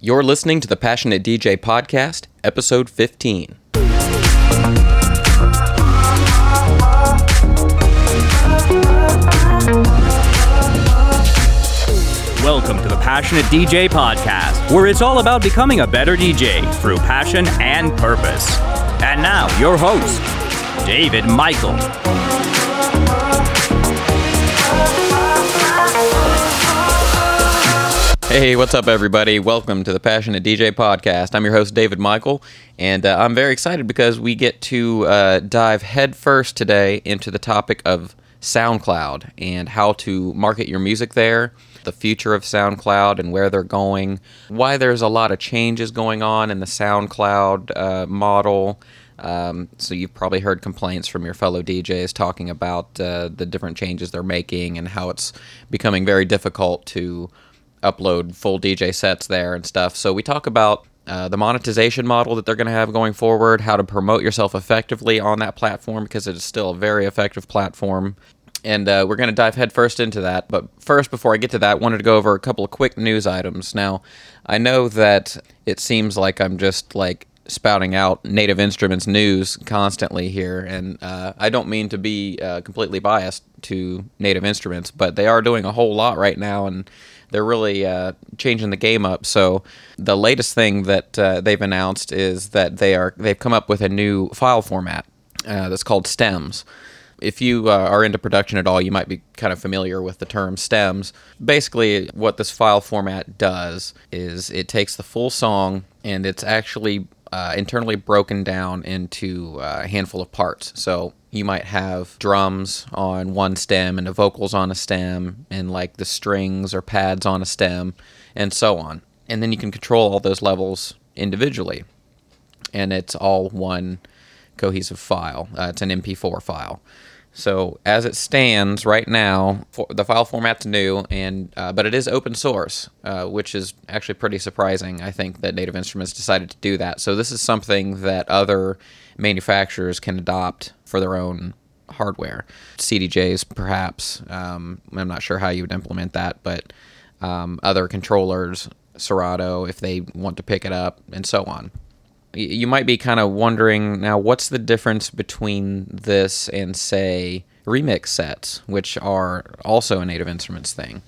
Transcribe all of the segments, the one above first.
You're listening to the Passionate DJ Podcast, episode 15. Welcome to the Passionate DJ Podcast, where it's all about becoming a better DJ through passion and purpose. And now, your host, David Michael. Hey, what's up, everybody? Welcome to the Passionate DJ Podcast. I'm your host, David Michael, and uh, I'm very excited because we get to uh, dive headfirst today into the topic of SoundCloud and how to market your music there, the future of SoundCloud and where they're going, why there's a lot of changes going on in the SoundCloud uh, model. Um, so you've probably heard complaints from your fellow DJs talking about uh, the different changes they're making and how it's becoming very difficult to upload full DJ sets there and stuff. So we talk about uh, the monetization model that they're going to have going forward, how to promote yourself effectively on that platform because it is still a very effective platform. And uh, we're going to dive headfirst into that. But first, before I get to that, I wanted to go over a couple of quick news items. Now, I know that it seems like I'm just like spouting out Native Instruments news constantly here, and uh, I don't mean to be uh, completely biased to Native Instruments, but they are doing a whole lot right now, and they're really uh, changing the game up. So the latest thing that uh, they've announced is that they are they've come up with a new file format uh, that's called stems. If you uh, are into production at all, you might be kind of familiar with the term stems. Basically, what this file format does is it takes the full song and it's actually uh, internally broken down into uh, a handful of parts. So you might have drums on one stem and the vocals on a stem and like the strings or pads on a stem and so on. And then you can control all those levels individually. And it's all one cohesive file. Uh, it's an MP4 file. So as it stands right now, the file format's new, and uh, but it is open source, uh, which is actually pretty surprising. I think that Native Instruments decided to do that. So this is something that other manufacturers can adopt for their own hardware. CDJs, perhaps. Um, I'm not sure how you would implement that, but um, other controllers, Serato, if they want to pick it up, and so on you might be kind of wondering now what's the difference between this and say remix sets which are also a native instruments thing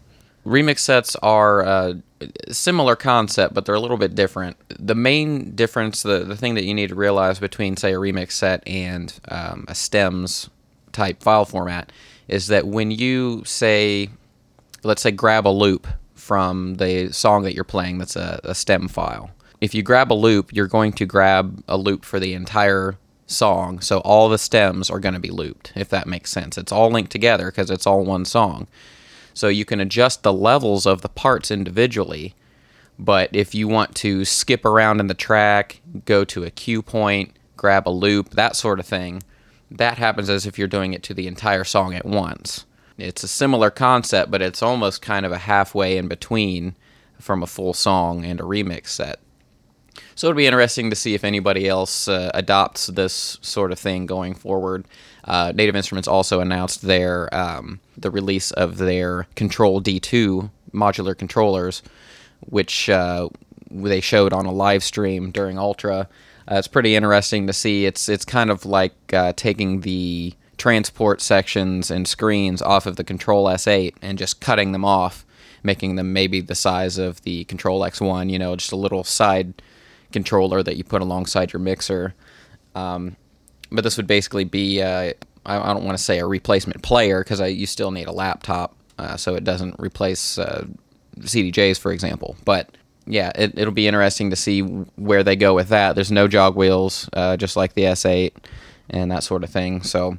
remix sets are a similar concept but they're a little bit different the main difference the, the thing that you need to realize between say a remix set and um, a stems type file format is that when you say let's say grab a loop from the song that you're playing that's a, a stem file if you grab a loop, you're going to grab a loop for the entire song. So all the stems are going to be looped, if that makes sense. It's all linked together because it's all one song. So you can adjust the levels of the parts individually. But if you want to skip around in the track, go to a cue point, grab a loop, that sort of thing, that happens as if you're doing it to the entire song at once. It's a similar concept, but it's almost kind of a halfway in between from a full song and a remix set. So it'll be interesting to see if anybody else uh, adopts this sort of thing going forward. Uh, Native Instruments also announced their um, the release of their Kontrol D2 modular controllers, which uh, they showed on a live stream during Ultra. Uh, it's pretty interesting to see. It's it's kind of like uh, taking the transport sections and screens off of the Kontrol S8 and just cutting them off, making them maybe the size of the Kontrol X1. You know, just a little side controller that you put alongside your mixer. Um, but this would basically be, uh, I, I, don't want to say a replacement player because you still need a laptop, uh, so it doesn't replace uh, CDJs, for example. But yeah, it, will be interesting to see where they go with that. There's no jog wheels, uh, just like the S8 and that sort of thing. So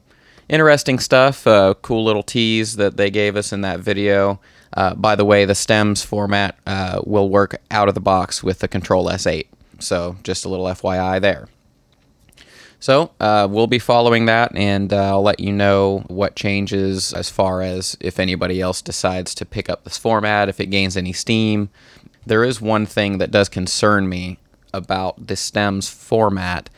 interesting stuff. Uh, cool little tease that they gave us in that video. Uh, by the way, the stems format will work out of the box with the Kontrol S8. So just a little FYI there. So uh, we'll be following that, and uh, I'll let you know what changes as far as if anybody else decides to pick up this format, if it gains any steam. There is one thing that does concern me about the stems format,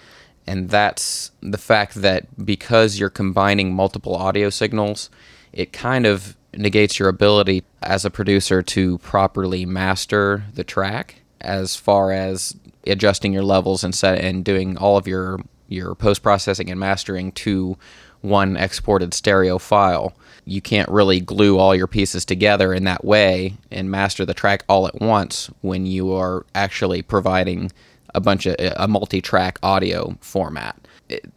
and that's the fact that because you're combining multiple audio signals, it kind of negates your ability as a producer to properly master the track as far as adjusting your levels and set and doing all of your your post processing and mastering to one exported stereo file. You can't really glue all your pieces together in that way and master the track all at once when you are actually providing a bunch of a multi-track audio format.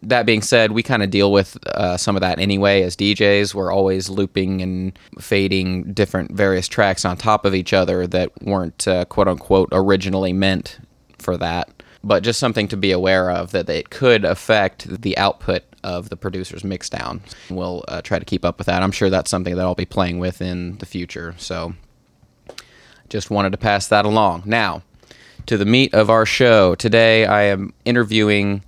That being said, we kind of deal with uh, some of that anyway as DJs. We're always looping and fading different various tracks on top of each other that weren't uh, quote unquote originally meant for that. But just something to be aware of that it could affect the output of the producer's mixdown. We'll uh, try to keep up with that. I'm sure that's something that I'll be playing with in the future. So just wanted to pass that along. Now, to the meat of our show. Today I am interviewing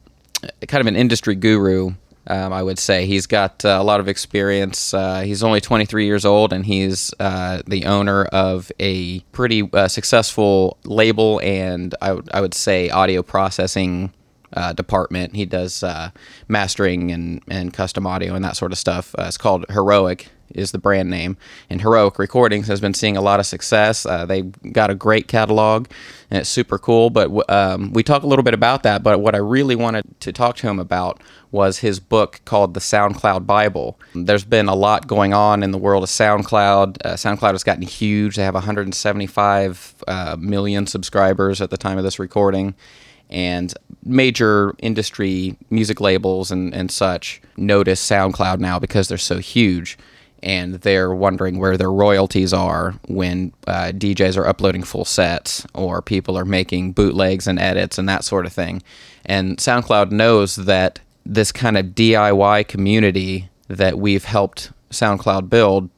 kind of an industry guru. Um, I would say he's got uh, a lot of experience. Uh, he's only 23 years old, and he's uh, the owner of a pretty uh, successful label and I, w- I would say audio processing uh, department. He does uh, mastering and, and custom audio and that sort of stuff. It's called Heroic is the brand name, and Heroic Recordings has been seeing a lot of success. Uh, they've got a great catalog, and it's super cool. But um, we talk a little bit about that. But what I really wanted to talk to him about was his book called The SoundCloud Bible. There's been a lot going on in the world of SoundCloud. Uh, SoundCloud has gotten huge. They have 175 uh, million subscribers at the time of this recording and major industry music labels and, and such notice SoundCloud now because they're so huge and they're wondering where their royalties are when uh, DJs are uploading full sets or people are making bootlegs and edits and that sort of thing. And SoundCloud knows that this kind of DIY community that we've helped SoundCloud build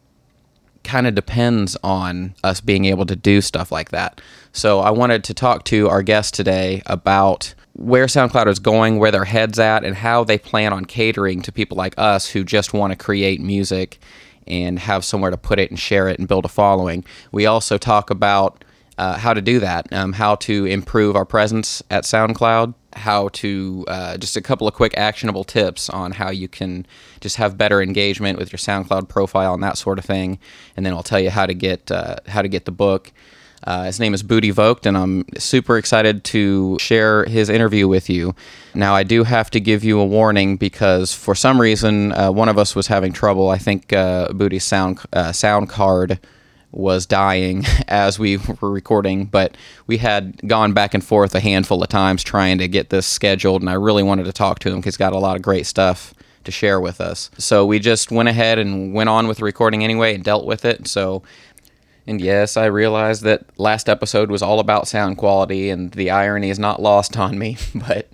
kind of depends on us being able to do stuff like that. So I wanted to talk to our guest today about where SoundCloud is going, where their heads at, and how they plan on catering to people like us who just want to create music and have somewhere to put it and share it and build a following. We also talk about uh, how to do that, um, how to improve our presence at SoundCloud, how to uh, just a couple of quick actionable tips on how you can just have better engagement with your SoundCloud profile and that sort of thing. And then I'll tell you how to get uh, how to get the book. Uh, his name is Budi Voogt, and I'm super excited to share his interview with you. Now, I do have to give you a warning because for some reason, uh, one of us was having trouble. I think uh, Budi's sound uh, sound card was dying as we were recording, but we had gone back and forth a handful of times trying to get this scheduled, and I really wanted to talk to him because he's got a lot of great stuff to share with us. So we just went ahead and went on with the recording anyway and dealt with it. So and yes, I realize that last episode was all about sound quality, and the irony is not lost on me, but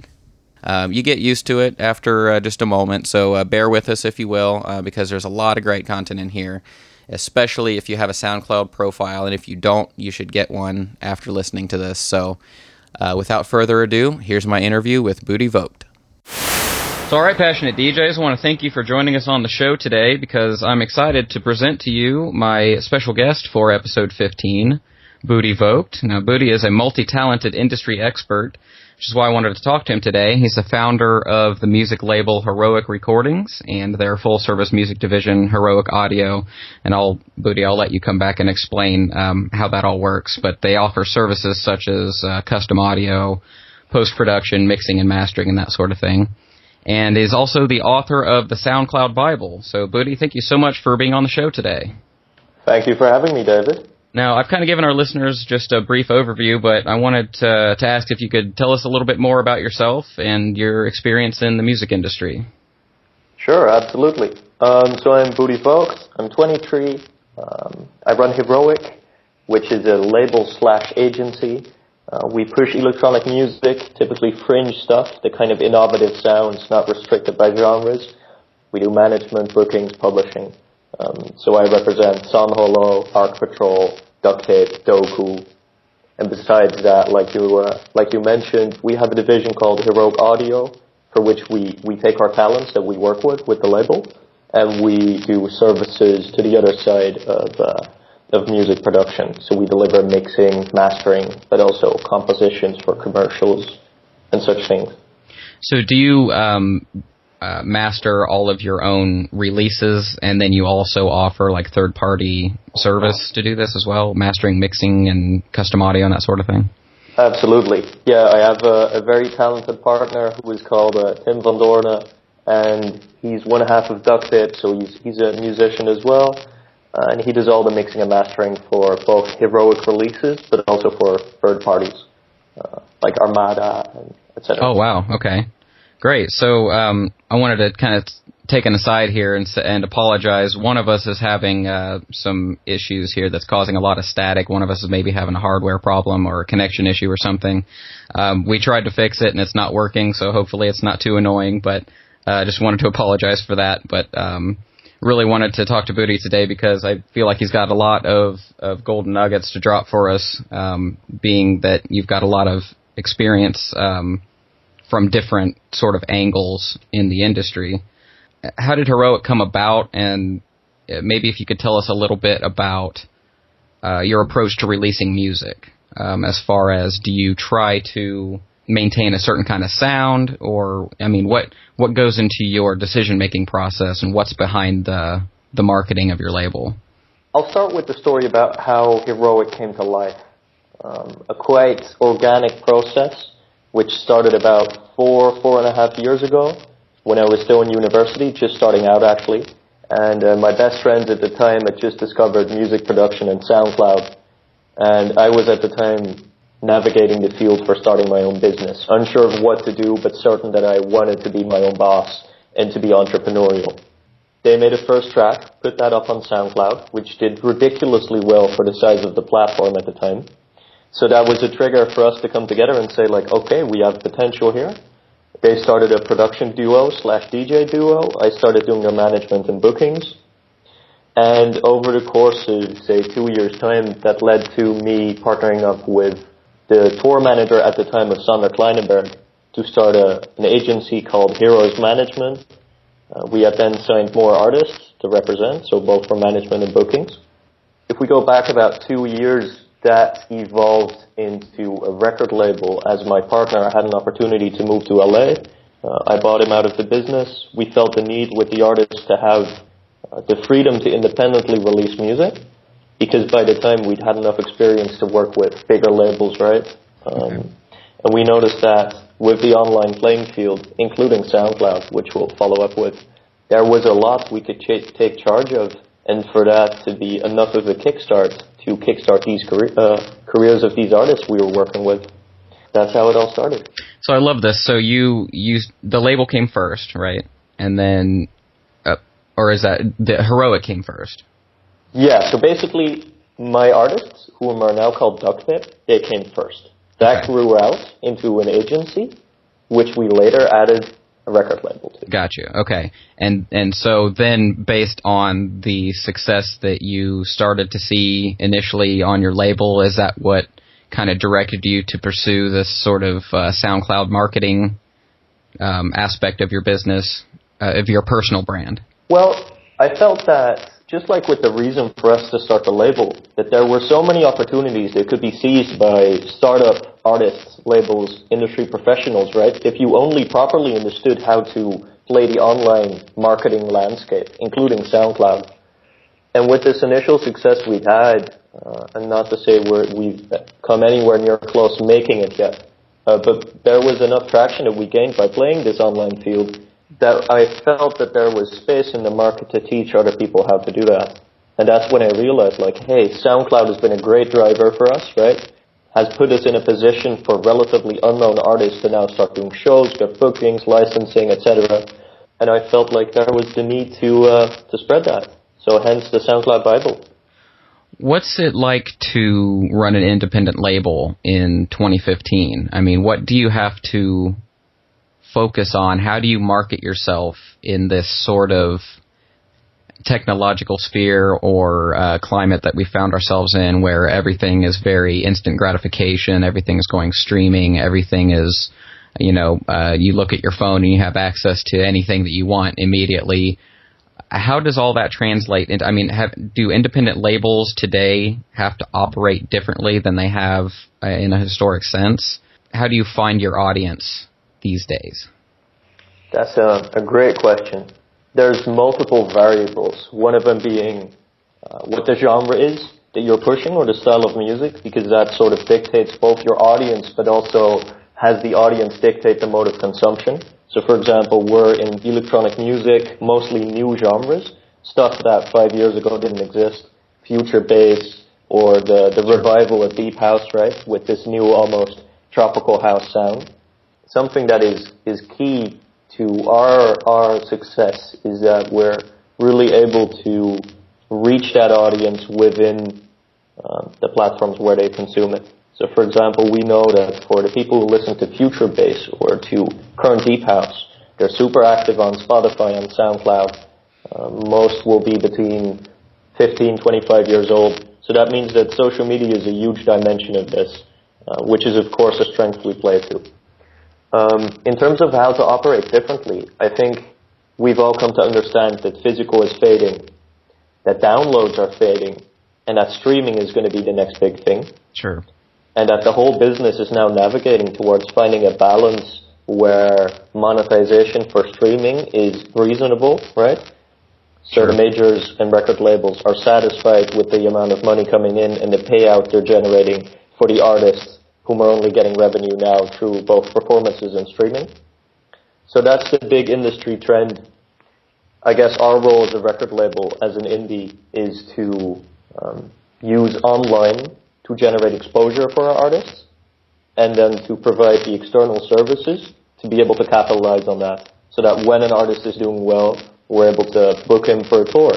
um, you get used to it after uh, just a moment. So uh, bear with us, if you will, uh, because there's a lot of great content in here, especially if you have a SoundCloud profile. And if you don't, you should get one after listening to this. So uh, without further ado, here's my interview with Budi Voogt. So, all right, passionate DJs, I want to thank you for joining us on the show today because I'm excited to present to you my special guest for episode 15, Budi Voogt. Now, Budi is a multi-talented industry expert, which is why I wanted to talk to him today. He's the founder of the music label Heroic Recordings and their full-service music division, Heroic Audio. And I'll, Budi, I'll let you come back and explain um, how that all works. But they offer services such as uh, custom audio, post-production, mixing and mastering, and that sort of thing and is also the author of the SoundCloud Bible. So, Budi, thank you so much for being on the show today. Thank you for having me, David. Now, I've kind of given our listeners just a brief overview, but I wanted to, to ask if you could tell us a little bit more about yourself and your experience in the music industry. Sure, absolutely. Um, so I'm Budi Voogt. I'm 23. Um, I run Heroic, which is a label slash agency uh, we push electronic music, typically fringe stuff, the kind of innovative sounds not restricted by genres. We do management, bookings, publishing. Um, so I represent San Holo, Ark Patrol, Duct Tape, Doku. And besides that, like you, uh, like you mentioned, we have a division called Heroic Audio, for which we, we take our talents that we work with, with the label, and we do services to the other side of, uh, of music production. So we deliver mixing, mastering, but also compositions for commercials and such things. So do you um, uh, master all of your own releases, and then you also offer like third-party service to do this as well, mastering, mixing, and custom audio and that sort of thing? Absolutely. Yeah, I have a, a very talented partner who is called uh, Tim Van Doorne, and he's one half of Duct Tape, so he's, he's a musician as well. Uh, and he does all the mixing and mastering for both heroic releases, but also for third parties, uh, like Armada, etc. Oh, wow. Okay. Great. So um, I wanted to kind of take an aside here and, and apologize. One of us is having uh, some issues here that's causing a lot of static. One of us is maybe having a hardware problem or a connection issue or something. Um, we tried to fix it and it's not working, so hopefully it's not too annoying. But I uh, just wanted to apologize for that. But um, really wanted to talk to Budi today because I feel like he's got a lot of, of golden nuggets to drop for us, um, being that you've got a lot of experience um, from different sort of angles in the industry. How did Heroic come about, and uh, maybe if you could tell us a little bit about uh, your approach to releasing music, um, as far as do you try to maintain a certain kind of sound, or I mean, what what goes into your decision making process, and what's behind the the marketing of your label? I'll start with the story about how Heroic came to life. Um, a quite organic process, which started about four four and a half years ago, when I was still in university, just starting out actually. And uh, my best friends at the time had just discovered music production and SoundCloud. And I was at the time navigating the field for starting my own business. Unsure of what to do, but certain that I wanted to be my own boss and to be entrepreneurial. They made a first track, put that up on SoundCloud, which did ridiculously well for the size of the platform at the time. So that was a trigger for us to come together and say like, okay, we have potential here. They started a production duo slash DJ duo. I started doing their management and bookings. And over the course of, say, two years' time, that led to me partnering up with the tour manager at the time of Sander Kleinenberg to start a, an agency called Heroes Management. Uh, we had then signed more artists to represent, so both for management and bookings. If we go back about two years, that evolved into a record label as my partner had an opportunity to move to LA. Uh, I bought him out of the business. We felt the need with the artists to have uh, the freedom to independently release music because by the time we'd had enough experience to work with bigger labels, right? Um, okay. And we noticed that with the online playing field, including SoundCloud, which we'll follow up with, there was a lot we could ch- take charge of, and for that to be enough of a kickstart to kickstart these career, uh, careers of these artists we were working with. That's how it all started. So I love this. So you you the label came first, right? And then, uh, or is that the heroic came first? Yeah, so basically, my artists, whom are now called Duct they came first. That okay. grew out into an agency, which we later added a record label to. Got you. Okay. And and so then based on the success that you started to see initially on your label, is that what kind of directed you to pursue this sort of uh, SoundCloud marketing um, aspect of your business, uh, of your personal brand? Well, I felt that just like with the reason for us to start the label, that there were so many opportunities that could be seized by startup artists, labels, industry professionals, right? If you only properly understood how to play the online marketing landscape, including SoundCloud. And with this initial success we've had, uh, and not to say we're, we've come anywhere near close making it yet, uh, but there was enough traction that we gained by playing this online field that I felt that there was space in the market to teach other people how to do that. And that's when I realized, like, hey, SoundCloud has been a great driver for us, right? Has put us in a position for relatively unknown artists to now start doing shows, get bookings, licensing, etc. And I felt like there was the need to uh, to spread that. So hence the SoundCloud Bible. What's it like to run an independent label in 2015? I mean, what do you have to focus on? How do you market yourself in this sort of technological sphere or uh, climate that we found ourselves in where everything is very instant gratification, everything is going streaming, everything is, you know, uh, you look at your phone and you have access to anything that you want immediately. How does all that translate into? I mean, have, do independent labels today have to operate differently than they have uh, in a historic sense? How do you find your audience these days? That's a, a great question. There's multiple variables. One of them being uh, what the genre is. that you're pushing or the style of music because that sort of dictates both your audience but also has the audience dictate the mode of consumption. So for example, we're in electronic music, mostly new genres, stuff that five years ago didn't exist, future bass or the, the revival of deep house, right, with this new almost tropical house sound. Something that is, is key to our, our success is that we're really able to reach that audience within uh, the platforms where they consume it. So for example, we know that for the people who listen to future bass or to current deep house, they're super active on Spotify and SoundCloud. Uh, most will be between 15, 25 years old. So that means that social media is a huge dimension of this, uh, which is of course a strength we play to. Um, in terms of how to operate differently, I think we've all come to understand that physical is fading, that downloads are fading, and that streaming is going to be the next big thing. Sure. And that the whole business is now navigating towards finding a balance where monetization for streaming is reasonable, right? So Sure. the majors and record labels are satisfied with the amount of money coming in and the payout they're generating for the artists whom are only getting revenue now through both performances and streaming. So that's the big industry trend. I guess our role as a record label, as an indie, is to um, use online to generate exposure for our artists, and then to provide the external services to be able to capitalize on that, so that when an artist is doing well, we're able to book him for a tour,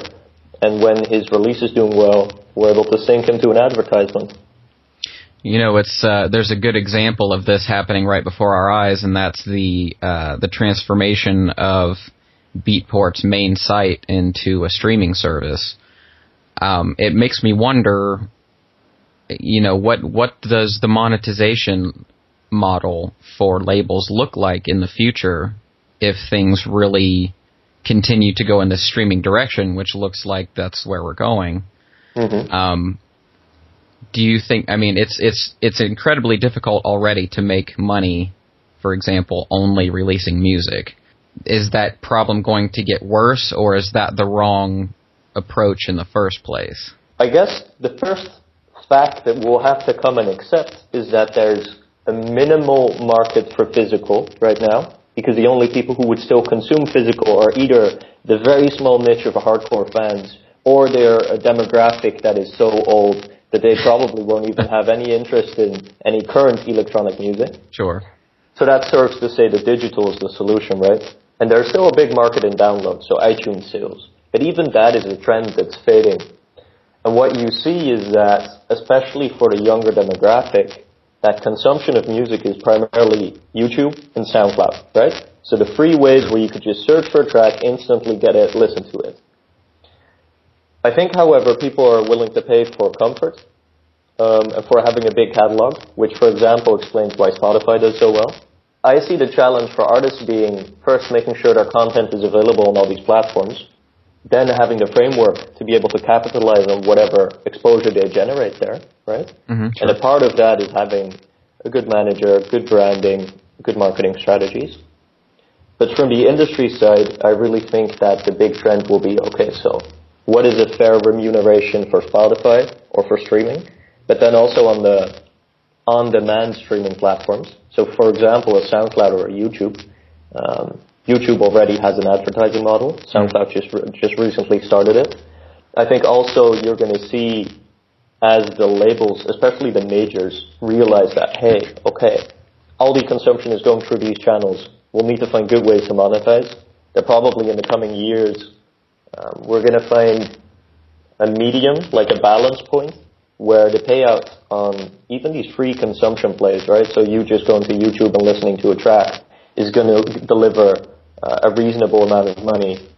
and when his release is doing well, we're able to sync him to an advertisement. You know, it's uh, there's a good example of this happening right before our eyes, and that's the uh, the transformation of Beatport's main site into a streaming service. Um, it makes me wonder, you know, what what does the monetization model for labels look like in the future if things really continue to go in this streaming direction, which looks like that's where we're going. Um, do you think? I mean, it's it's it's incredibly difficult already to make money. For example, only releasing music. Is that problem going to get worse, or is that the wrong approach in the first place? I guess the first fact that we'll have to come and accept is that there's a minimal market for physical right now, because the only people who would still consume physical are either the very small niche of hardcore fans, or they're a demographic that is so old that they probably won't even have any interest in any current electronic music. Sure. So that serves to say that digital is the solution, right? And there's still a big market in downloads, so iTunes sales. But even that is a trend that's fading. And what you see is that, especially for the younger demographic, that consumption of music is primarily YouTube and SoundCloud, right? So the free ways where you could just search for a track, instantly get it, listen to it. I think, however, people are willing to pay for comfort um, and for having a big catalog, which, for example, explains why Spotify does so well. I see the challenge for artists being first making sure their content is available on all these platforms, then having the framework to be able to capitalize on whatever exposure they generate there, right? Mhm, And a part of that is having a good manager, good branding, good marketing strategies. But from the industry side, I really think that the big trend will be, okay, so what is a fair remuneration for Spotify or for streaming? But then also on the on-demand streaming platforms. So for example, a SoundCloud or a YouTube. Um, YouTube already has an advertising model. SoundCloud just re- just recently started it. I think also you're going to see as the labels, especially the majors, realize that hey, okay, all the consumption is going through these channels. We'll need to find good ways to monetize. That probably in the coming years, um, we're going to find a medium, like a balance point, where the payout on even these free consumption plays, right? So you just going to YouTube and listening to a track is going to deliver uh, a reasonable amount of money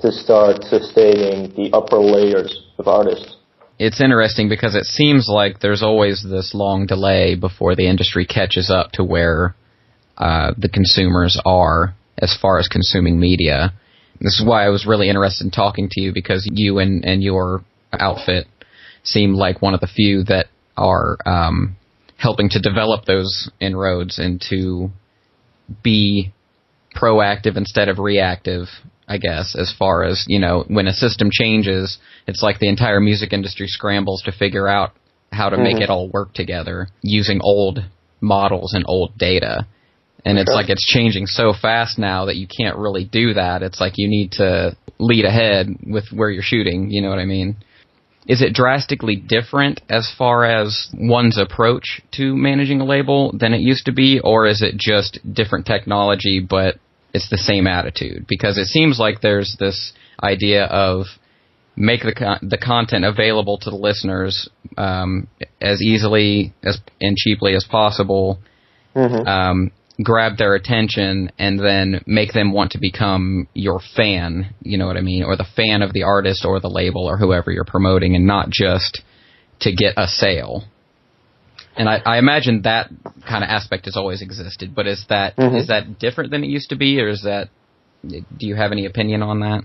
to start sustaining the upper layers of artists. It's interesting because it seems like there's always this long delay before the industry catches up to where uh, the consumers are as far as consuming media. This is why I was really interested in talking to you because you and, and your outfit seem like one of the few that are um, helping to develop those inroads and to be proactive instead of reactive I guess, as far as, you know, when a system changes, it's like the entire music industry scrambles to figure out how to mm-hmm. make it all work together using old models and old data. And it's sure. like it's changing so fast now that you can't really do that. It's like you need to lead ahead with where you're shooting, you know what I mean? Is it drastically different as far as one's approach to managing a label than it used to be, or is it just different technology but it's the same attitude? Because it seems like there's this idea of make the con- the content available to the listeners um, as easily as and cheaply as possible. Mm-hmm. Um, grab their attention and then make them want to become your fan, you know what I mean, or the fan of the artist or the label or whoever you're promoting, and not just to get a sale. And I, I imagine that kind of aspect has always existed, but is that mm-hmm. is that different than it used to be, or is that? Do you have any opinion on that?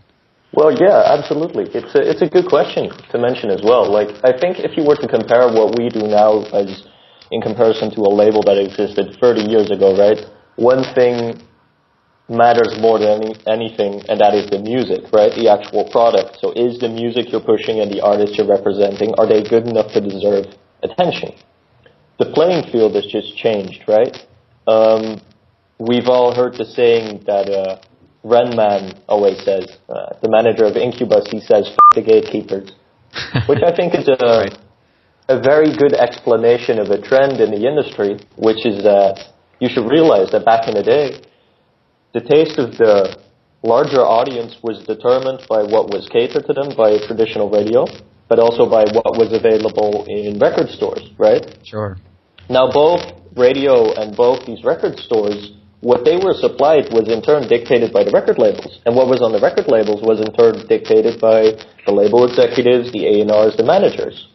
Well, yeah, absolutely. It's a it's a good question to mention as well. Like, I think if you were to compare what we do now as in comparison to a label that existed 30 years ago, right? One thing matters more than any, anything, and that is the music, right? The actual product. So is the music you're pushing and the artists you're representing, are they good enough to deserve attention? The playing field has just changed, right? Um, we've all heard the saying that uh, Renman always says, uh, the manager of Incubus, he says, the gatekeepers, which I think is a, a very good explanation of a trend in the industry, which is that you should realize that back in the day, the taste of the larger audience was determined by what was catered to them by traditional radio, but also by what was available in record stores, right? Sure. Now both radio and both these record stores, what they were supplied was in turn dictated by the record labels. And what was on the record labels was in turn dictated by the label executives, the A&Rs, the managers.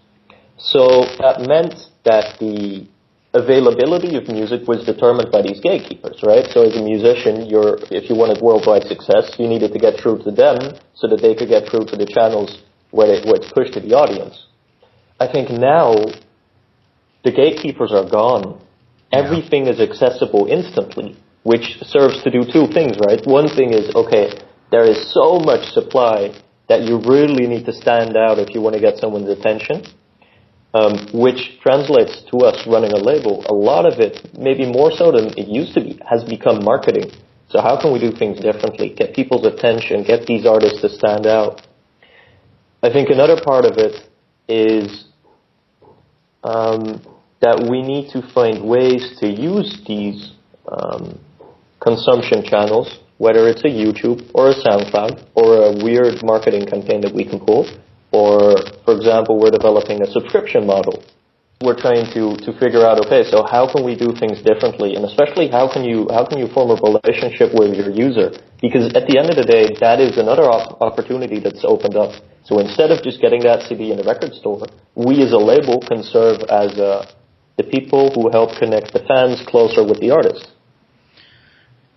So that meant that the availability of music was determined by these gatekeepers, right? So as a musician, you're, if you wanted worldwide success, you needed to get through to them so that they could get through to the channels where, it, where it's pushed to the audience. I think now the gatekeepers are gone. Yeah. Everything is accessible instantly, which serves to do two things, right? One thing is, okay, there is so much supply that you really need to stand out if you want to get someone's attention um, which translates to us running a label. A lot of it, maybe more so than it used to be, has become marketing. So how can we do things differently? Get people's attention, get these artists to stand out. I think another part of it is um, that we need to find ways to use these um, consumption channels, whether it's a YouTube or a SoundCloud or a weird marketing campaign that we can pull, or, for example, we're developing a subscription model. We're trying to, to figure out, okay, so how can we do things differently? And especially how can you, how can you form a relationship with your user? Because at the end of the day, that is another op- opportunity that's opened up. So instead of just getting that CD in the record store, we as a label can serve as uh, the people who help connect the fans closer with the artist.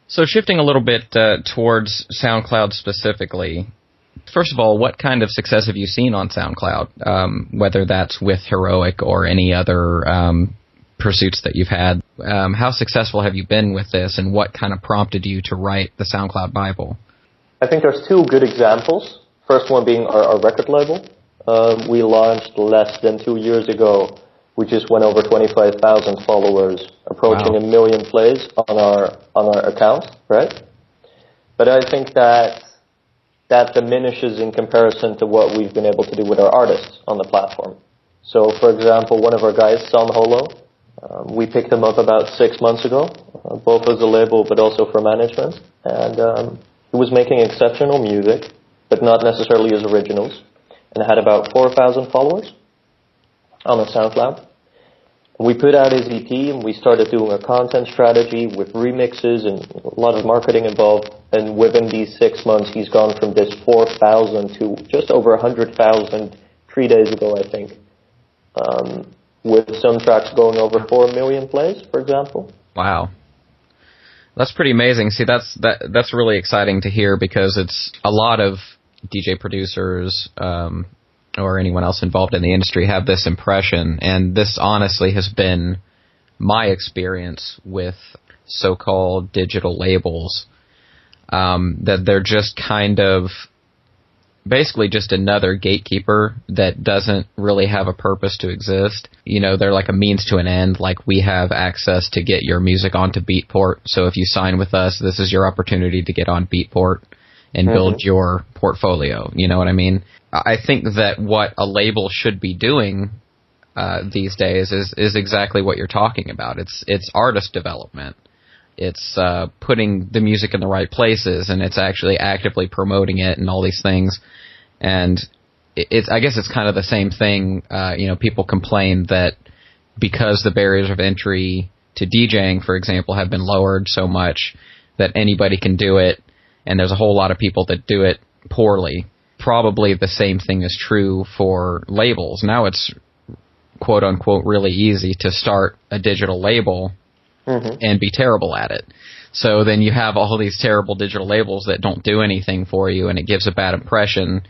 So shifting a little bit uh, towards SoundCloud specifically, first of all, what kind of success have you seen on SoundCloud? Um, whether that's with Heroic or any other um, pursuits that you've had. Um, how successful have you been with this, and what kind of prompted you to write the SoundCloud Bible? I think there's two good examples. First one being our, our record label. Um, we launched less than two years ago. We just went over 25,000 followers, approaching wow. a million plays on our on our account, right? But I think that that diminishes in comparison to what we've been able to do with our artists on the platform. So, for example, one of our guys, San Holo, um, we picked him up about six months ago, uh, both as a label but also for management. And um, he was making exceptional music, but not necessarily his originals, and had about 4,000 followers on the SoundCloud we put out his EP and we started doing a content strategy with remixes and a lot of marketing involved. And within these six months, he's gone from this 4,000 to just over 100,000 three days ago, I think. Um, with some tracks going over 4 million plays, for example. Wow. That's pretty amazing. See, that's that that's really exciting to hear because it's a lot of DJ producers, um, or anyone else involved in the industry have this impression, and this honestly has been my experience with so-called digital labels. um, that they're just kind of basically just another gatekeeper that doesn't really have a purpose to exist. You know, they're like a means to an end. Like we have access to get your music onto Beatport. So if you sign with us, this is your opportunity to get on Beatport and mm-hmm. build your portfolio. You know what I mean? I think that what a label should be doing uh, these days is is exactly what you're talking about. It's it's artist development. It's uh, putting the music in the right places, and it's actually actively promoting it and all these things. And it's I guess it's kind of the same thing. Uh, you know, people complain that because the barriers of entry to DJing, for example, have been lowered so much that anybody can do it, and there's a whole lot of people that do it poorly. Probably the same thing is true for labels. Now it's quote unquote really easy to start a digital label mm-hmm. and be terrible at it. So then you have all these terrible digital labels that don't do anything for you and it gives a bad impression.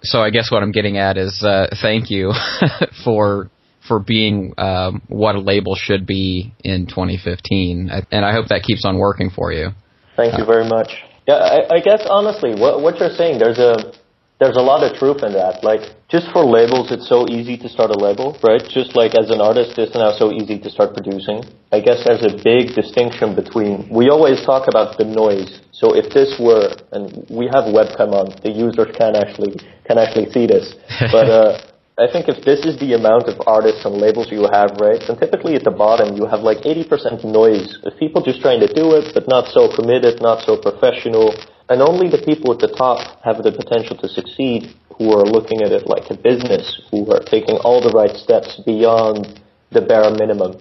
So I guess what I'm getting at is uh, thank you for for being um, what a label should be in 2015, and I hope that keeps on working for you. Thank you very much. Yeah, I, I guess honestly, what what you're saying, there's a there's a lot of truth in that. Like, just for labels, it's so easy to start a label, right? Just like as an artist, it's now so easy to start producing. I guess there's a big distinction between, we always talk about the noise. So if this were, and we have webcam on, the users can actually, can actually see this. But, uh, I think if this is the amount of artists and labels you have, right, then typically at the bottom you have like 80% noise of people just trying to do it, but not so committed, not so professional, and only the people at the top have the potential to succeed who are looking at it like a business, who are taking all the right steps beyond the bare minimum.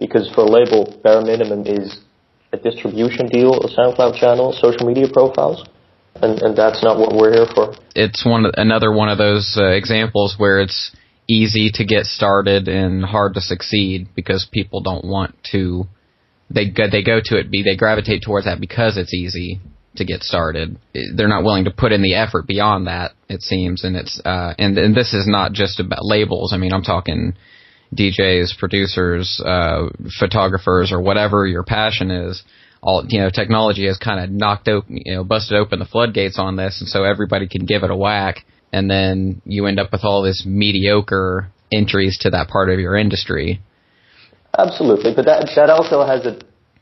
Because for a label, bare minimum is a distribution deal, a SoundCloud channel, social media profiles. And, and that's not what we're here for. It's one another one of those uh, examples where it's easy to get started and hard to succeed because people don't want to. They go, they go to it. Be they gravitate towards that because it's easy to get started. They're not willing to put in the effort beyond that, it seems, and it's uh, and and this is not just about labels. I mean, I'm talking DJs, producers, uh, photographers, or whatever your passion is. All you know, technology has kind of knocked open, you know, busted open the floodgates on this, and so everybody can give it a whack, and then you end up with all this mediocre entries to that part of your industry. Absolutely, but that that also has an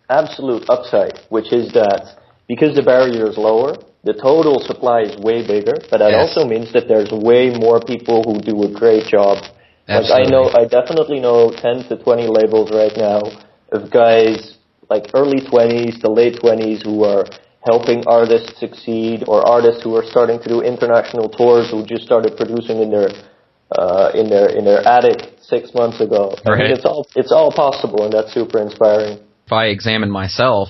absolute upside, which is that because the barrier is lower, the total supply is way bigger, but that yes. also means that there's way more people who do a great job. Like I know, I definitely know 10 to 20 labels right now of guys like early 20s to late 20s who are helping artists succeed or artists who are starting to do international tours who just started producing in their uh, in their in their attic six months ago. Right. I mean, it's all it's all possible, and that's super inspiring. If I examine myself,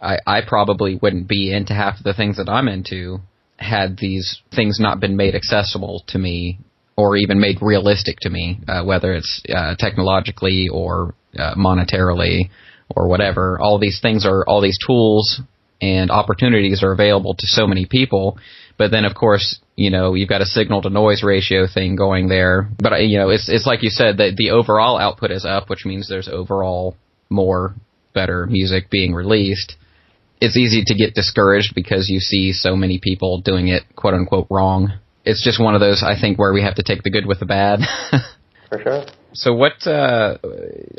I, I probably wouldn't be into half of the things that I'm into had these things not been made accessible to me or even made realistic to me, uh, whether it's uh, technologically or uh, monetarily or whatever. All these things are all these tools and opportunities are available to so many people. But then, of course, you know, you've got a signal to noise ratio thing going there. But uh, you know, it's it's like you said that the overall output is up, which means there's overall more better music being released it's easy to get discouraged because you see so many people doing it quote unquote wrong. It's just one of those I think where we have to take the good with the bad. For sure. So what uh,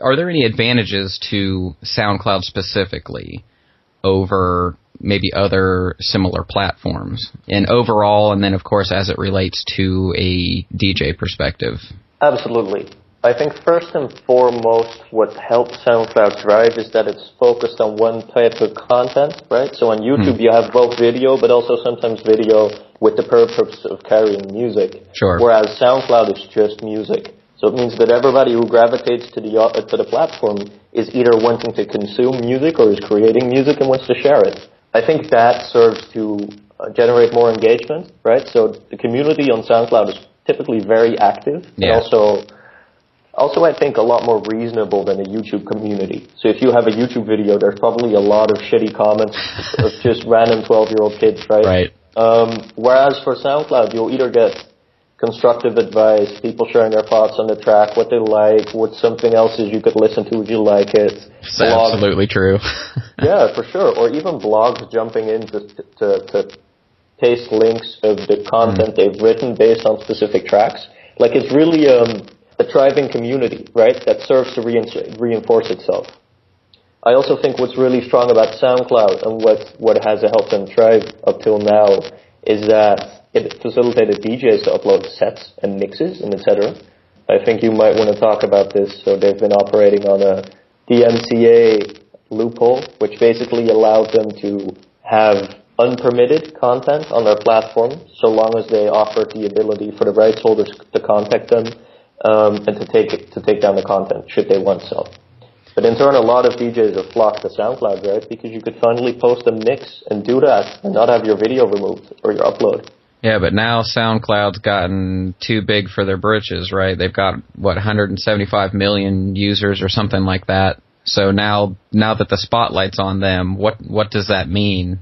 are there any advantages to SoundCloud specifically over maybe other similar platforms? And overall and then of course as it relates to a DJ perspective. Absolutely. I think first and foremost, what helps SoundCloud Drive is that it's focused on one type of content, right? So on YouTube, mm. you have both video, but also sometimes video with the purpose of carrying music. Sure. Whereas SoundCloud is just music. So it means that everybody who gravitates to the uh, to the platform is either wanting to consume music or is creating music and wants to share it. I think that serves to uh, generate more engagement, right? So the community on SoundCloud is typically very active, yeah. and also also, I think a lot more reasonable than a YouTube community. So if you have a YouTube video, there's probably a lot of shitty comments of just random 12 year old kids, right? Right. Um, whereas for SoundCloud, you'll either get constructive advice, people sharing their thoughts on the track, what they like, what something else is you could listen to, would you like it? It's absolutely true. yeah, for sure. Or even blogs jumping in to, to, to paste links of the content mm. they've written based on specific tracks. Like it's really um, a thriving community, right, that serves to reinforce itself. I also think what's really strong about SoundCloud and what, what has helped them thrive up till now is that it facilitated DJs to upload sets and mixes and etc. I think you might want to talk about this. So they've been operating on a DMCA loophole, which basically allowed them to have unpermitted content on their platform, so long as they offered the ability for the rights holders to contact them um, and to take to take down the content should they want so. But in turn, a lot of DJs have flocked to SoundCloud, right? Because you could finally post a mix and do that and not have your video removed or your upload. Yeah, but now SoundCloud's gotten too big for their britches, right? They've got what 175 million users or something like that. So now, now that the spotlight's on them, what what does that mean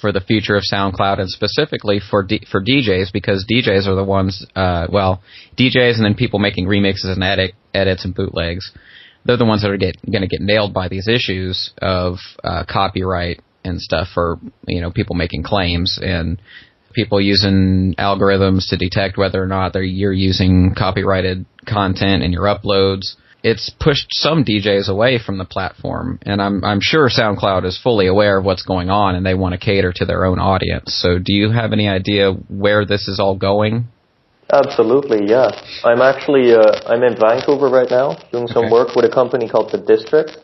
for the future of SoundCloud and specifically for D, for DJs because DJs are the ones, uh, well, DJs and then people making remixes and edit, edits and bootlegs they're the ones that are going to get nailed by these issues of uh, copyright and stuff for you know people making claims and people using algorithms to detect whether or not they're you're using copyrighted content in your uploads. It's pushed some DJs away from the platform, and I'm I'm sure SoundCloud is fully aware of what's going on, and they want to cater to their own audience. So, do you have any idea where this is all going? Absolutely, yeah. I'm actually uh, I'm in Vancouver right now doing some okay. work with a company called The District,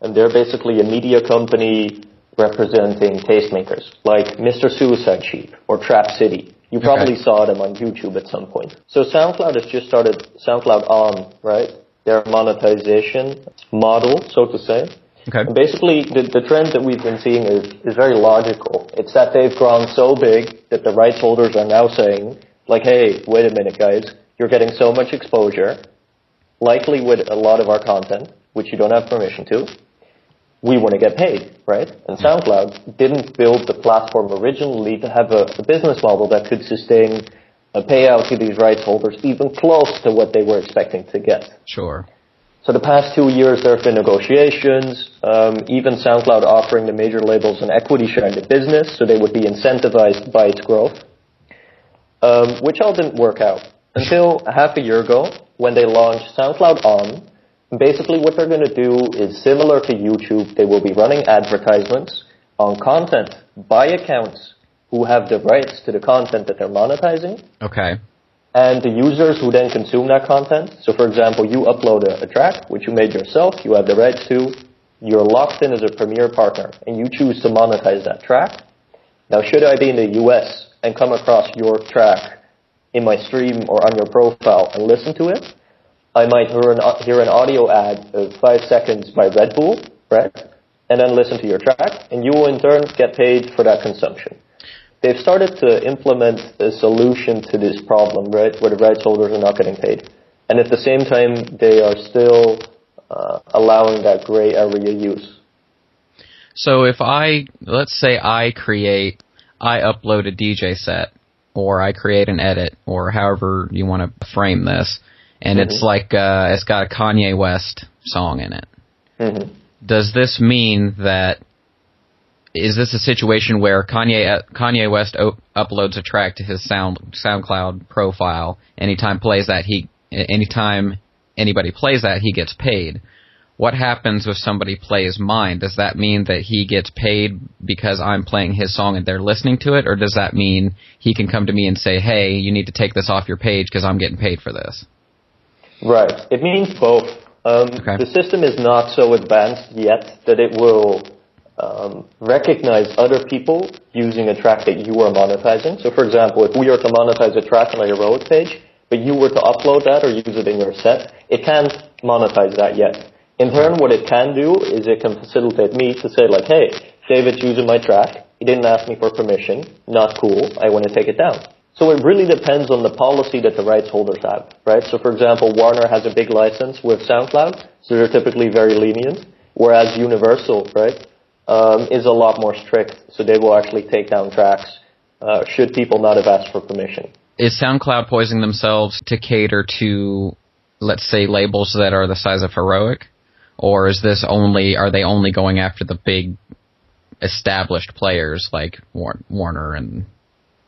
and they're basically a media company representing tastemakers like Mr. Suicide Sheep or Trap City. You probably okay. saw them on YouTube at some point. So SoundCloud has just started SoundCloud on, right? Their monetization model, so to say. Okay. And basically, the, the trend that we've been seeing is, is very logical. It's that they've grown so big that the rights holders are now saying, like, hey, wait a minute, guys, you're getting so much exposure, likely with a lot of our content, which you don't have permission to. We want to get paid, right? And SoundCloud didn't build the platform originally to have a, a business model that could sustain a payout to these rights holders even close to what they were expecting to get. Sure. So the past two years there have been negotiations, um, even SoundCloud offering the major labels an equity share in the business so they would be incentivized by its growth um, which all didn't work out until half a year ago when they launched SoundCloud On. Basically, what they're going to do is similar to YouTube. They will be running advertisements on content by accounts who have the rights to the content that they're monetizing. Okay. And the users who then consume that content. So, for example, you upload a, a track which you made yourself. You have the rights to. You're locked in as a premier partner, and you choose to monetize that track. Now, should I be in the U.S and come across your track in my stream or on your profile and listen to it, I might hear an, hear an audio ad of five seconds by Red Bull, right? And then listen to your track, and you will in turn get paid for that consumption. They've started to implement a solution to this problem, right, where the rights holders are not getting paid. And at the same time, they are still uh, allowing that gray area use. So if I, let's say I create I upload a DJ set or I create an edit or however you want to frame this, and mm-hmm. it's like uh, it's got a Kanye West song in it. Mm-hmm. Does this mean that is this a situation where Kanye uh, Kanye West uploads a track to his Sound SoundCloud profile? Anytime plays that he anytime anybody plays that he gets paid what happens if somebody plays mine? Does that mean that he gets paid because I'm playing his song and they're listening to it, or does that mean he can come to me and say, "Hey, you need to take this off your page because I'm getting paid for this"? Right. It means both. Um, okay. The system is not so advanced yet that it will um, recognize other people using a track that you are monetizing. So, for example, if we are to monetize a track on our Heroic page, but you were to upload that or use it in your set, it can't monetize that yet. In turn, what it can do is it can facilitate me to say like, hey, David's using my track. He didn't ask me for permission. Not cool. I want to take it down. So it really depends on the policy that the rights holders have, right? So for example, Warner has a big license with SoundCloud, so they're typically very lenient, whereas Universal, right, um, is a lot more strict, so they will actually take down tracks uh, should people not have asked for permission. is SoundCloud poisoning themselves to cater to, let's say, labels that are the size of Heroic, or is this only are they only going after the big established players like Warner and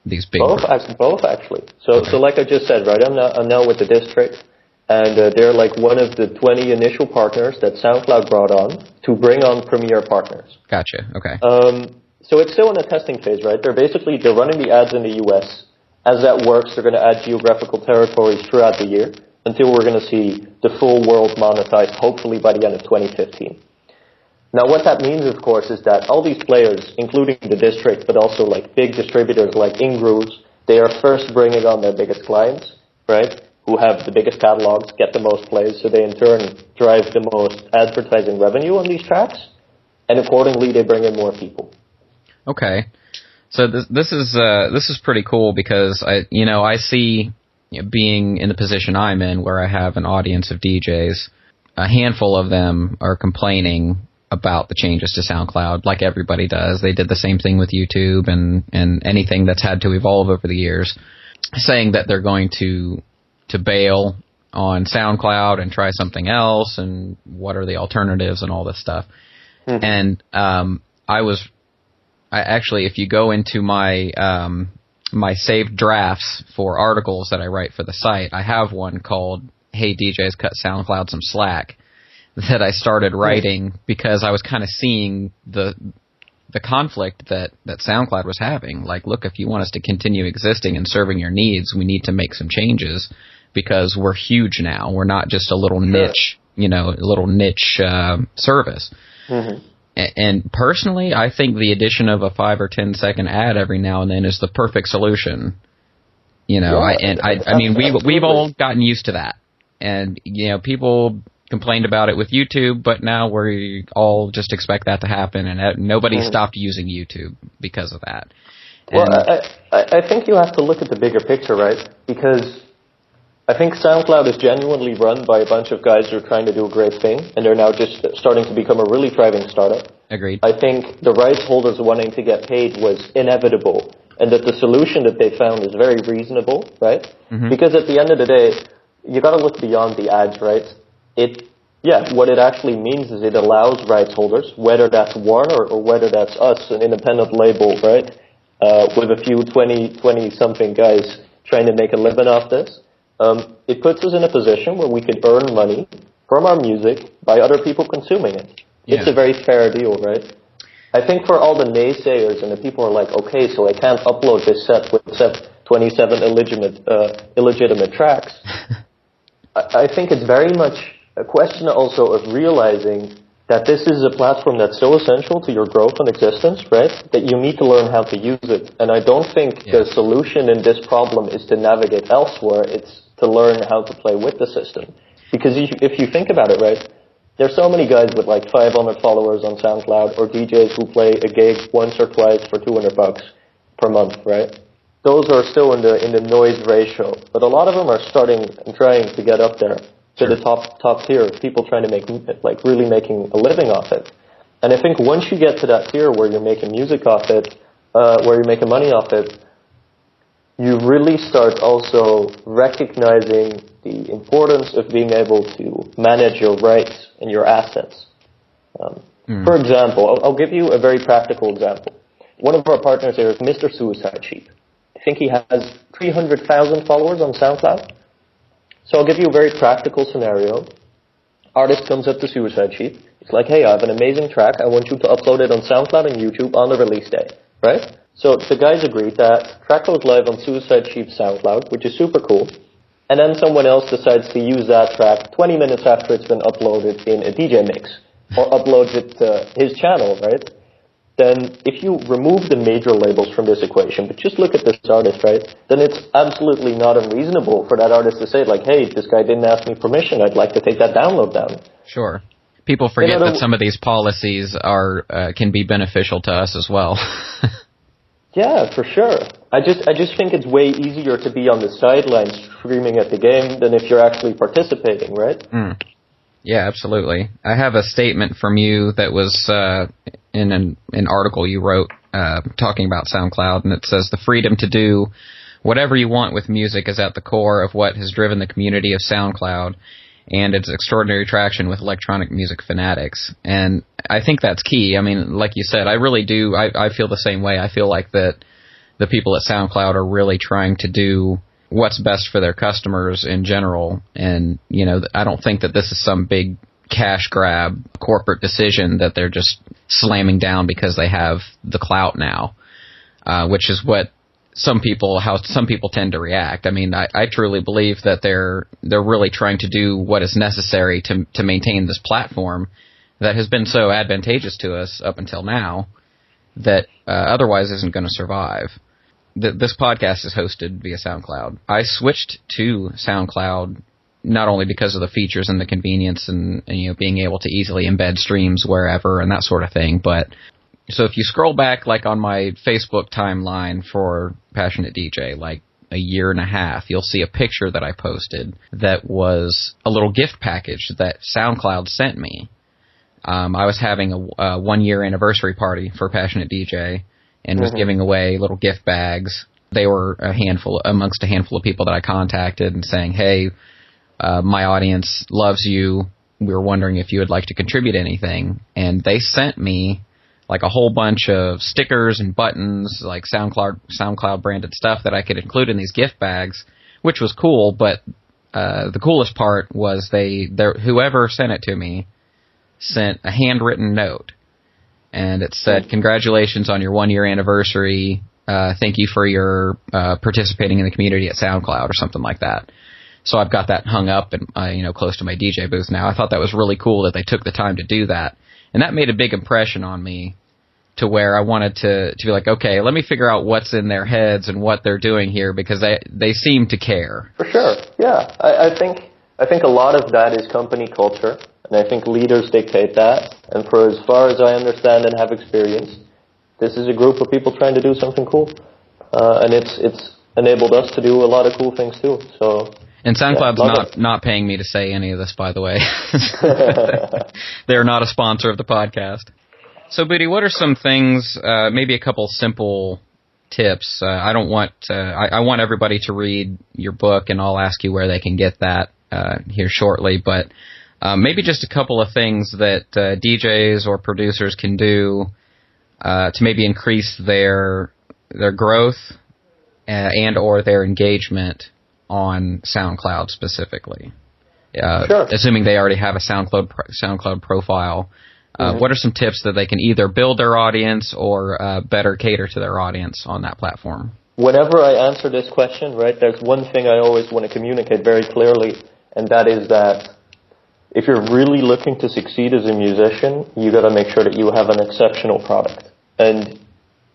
these big both both actually. So okay. so like I just said, right? I'm now I'm now with the district, and uh, they're like one of the 20 initial partners that SoundCloud brought on to bring on premier partners. Gotcha. Okay. Um, so it's still in the testing phase, right? They're basically they're running the ads in the U.S. As that works, they're going to add geographical territories throughout the year until we're going to see the full world monetized, hopefully by the end of 2015. Now, what that means, of course, is that all these players, including the district, but also like big distributors like Ingrooves, they are first bringing on their biggest clients, right? Who have the biggest catalogs, get the most plays, so they in turn drive the most advertising revenue on these tracks, and accordingly, they bring in more people. Okay. So this this is uh, this is pretty cool because I you know I see you know, being in the position I'm in where I have an audience of DJs, a handful of them are complaining about the changes to SoundCloud, like everybody does. They did the same thing with YouTube and and anything that's had to evolve over the years, saying that they're going to to bail on SoundCloud and try something else, and what are the alternatives and all this stuff. Mm-hmm. And um, I was I actually, if you go into my um, my saved drafts for articles that I write for the site, I have one called "Hey DJs, cut SoundCloud some slack." That I started hmm. writing because I was kind of seeing the the conflict that that SoundCloud was having. Like, look, if you want us to continue existing and serving your needs, we need to make some changes because we're huge now. We're not just a little niche, you know, a little niche uh, service. Mm-hmm. And personally, I think the addition of a five or ten second ad every now and then is the perfect solution. You know, yeah, I and I, I mean, we've we've all gotten used to that, and you know, people complained about it with YouTube, but now we all just expect that to happen, and nobody mm. stopped using YouTube because of that. And well, I, I I think you have to look at the bigger picture, right? Because I think SoundCloud is genuinely run by a bunch of guys who are trying to do a great thing, and they're now just starting to become a really thriving startup. Agreed. I think the rights holders wanting to get paid was inevitable, and that the solution that they found is very reasonable, right? Mm-hmm. Because at the end of the day, you got to look beyond the ads, right? It, yeah, what it actually means is it allows rights holders, whether that's Warner or whether that's us, an independent label, right, uh, with a few 20, 20 something guys trying to make a living off this um, it puts us in a position where we could earn money from our music by other people consuming it. Yeah. It's a very fair deal, right? I think for all the naysayers and the people who are like, okay, so I can't upload this set with 27 illegitimate, uh, illegitimate tracks. I, I think it's very much a question also of realizing that this is a platform that's so essential to your growth and existence, right? That you need to learn how to use it. And I don't think yeah. the solution in this problem is to navigate elsewhere. It's to learn how to play with the system. Because if you think about it, right, there's so many guys with like 500 followers on SoundCloud or DJs who play a gig once or twice for 200 bucks per month, right? Those are still in the in the noise ratio, but a lot of them are starting and trying to get up there to sure. the top top tier. People trying to make like really making a living off it. And I think once you get to that tier where you're making music off it, uh, where you're making money off it, you really start also recognizing the importance of being able to manage your rights and your assets. Um, mm. For example, I'll, I'll, give you a very practical example. One of our partners here is Mr. Suicide Sheep. I think he has 300,000 followers on SoundCloud. So I'll give you a very practical scenario. Artist comes up to Suicide Sheep. It's like, hey, I have an amazing track. I want you to upload it on SoundCloud and YouTube on the release day, right? So the guys agreed that track goes live on Suicide Sheep SoundCloud, which is super cool. And then someone else decides to use that track 20 minutes after it's been uploaded in a DJ mix, or uploads it to his channel, right? Then if you remove the major labels from this equation, but just look at this artist, right? Then it's absolutely not unreasonable for that artist to say like, hey, this guy didn't ask me permission. I'd like to take that download down. Sure. People forget that some of these policies are uh, can be beneficial to us as well. Yeah, for sure. I just I just think it's way easier to be on the sidelines screaming at the game than if you're actually participating, right? Mm. Yeah, absolutely. I have a statement from you that was uh, in an, an article you wrote uh, talking about SoundCloud, and it says the freedom to do whatever you want with music is at the core of what has driven the community of SoundCloud and its extraordinary traction with electronic music fanatics. And I think that's key. I mean, like you said, I really do. I, I feel the same way. I feel like that the people at SoundCloud are really trying to do what's best for their customers in general. And, you know, I don't think that this is some big cash grab corporate decision that they're just slamming down because they have the clout now, uh, which is what some people how some people tend to react. I mean, I, I truly believe that they're they're really trying to do what is necessary to to maintain this platform that has been so advantageous to us up until now that uh, otherwise isn't going to survive. This podcast is hosted via SoundCloud. I switched to SoundCloud not only because of the features and the convenience and, and, you know being able to easily embed streams wherever and that sort of thing, but so if you scroll back like on my Facebook timeline for Passionate DJ, like a year and a half, you'll see a picture that I posted that was a little gift package that SoundCloud sent me. Um, I was having a, a one year anniversary party for Passionate DJ and was mm-hmm. giving away little gift bags. They were a handful amongst a handful of people that I contacted and saying, "Hey, uh, my audience loves you. We were wondering if you would like to contribute anything." And they sent me like a whole bunch of stickers and buttons, like SoundCloud SoundCloud branded stuff that I could include in these gift bags, which was cool. But uh, the coolest part was they whoever sent it to me sent a handwritten note, and it said, "Congratulations on your one year anniversary. Uh, thank you for your uh, participating in the community at SoundCloud or something like that." So I've got that hung up and uh, you know close to my DJ booth now. I thought that was really cool that they took the time to do that and that made a big impression on me to where I wanted to to be like, okay, let me figure out what's in their heads and what they're doing here because they they seem to care. For sure, yeah. I, I think I think a lot of that is company culture, and I think leaders dictate that. And for as far as I understand and have experienced, this is a group of people trying to do something cool, uh, and it's it's enabled us to do a lot of cool things too. So and SoundCloud's yeah, not it. not paying me to say any of this, by the way. They're not a sponsor of the podcast. So, Budi, what are some things? Uh, maybe a couple simple tips. Uh, I don't want. Uh, I, I, want everybody to read your book, and I'll ask you where they can get that uh, here shortly. But um, maybe just a couple of things that uh, DJs or producers can do uh, to maybe increase their their growth and or their engagement on SoundCloud specifically? Uh, sure. Assuming they already have a SoundCloud SoundCloud profile, uh, mm-hmm. what are some tips that they can either build their audience or uh, better cater to their audience on that platform? Whenever I answer this question, right, there's one thing I always want to communicate very clearly, and that is that if you're really looking to succeed as a musician, you got to make sure that you have an exceptional product. And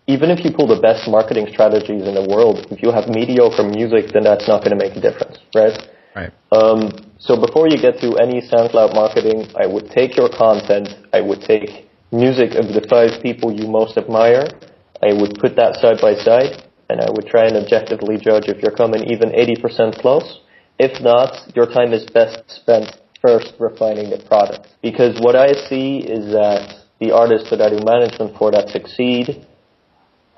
even if you pull the best marketing strategies in the world, if you have mediocre music, then that's not going to make a difference, right? Right. Um, so before you get to any SoundCloud marketing, I would take your content, I would take music of the five people you most admire, I would put that side by side, and I would try and objectively judge if you're coming even 80% close. If not, your time is best spent first refining the product. Because what I see is that the artists that I do management for that succeed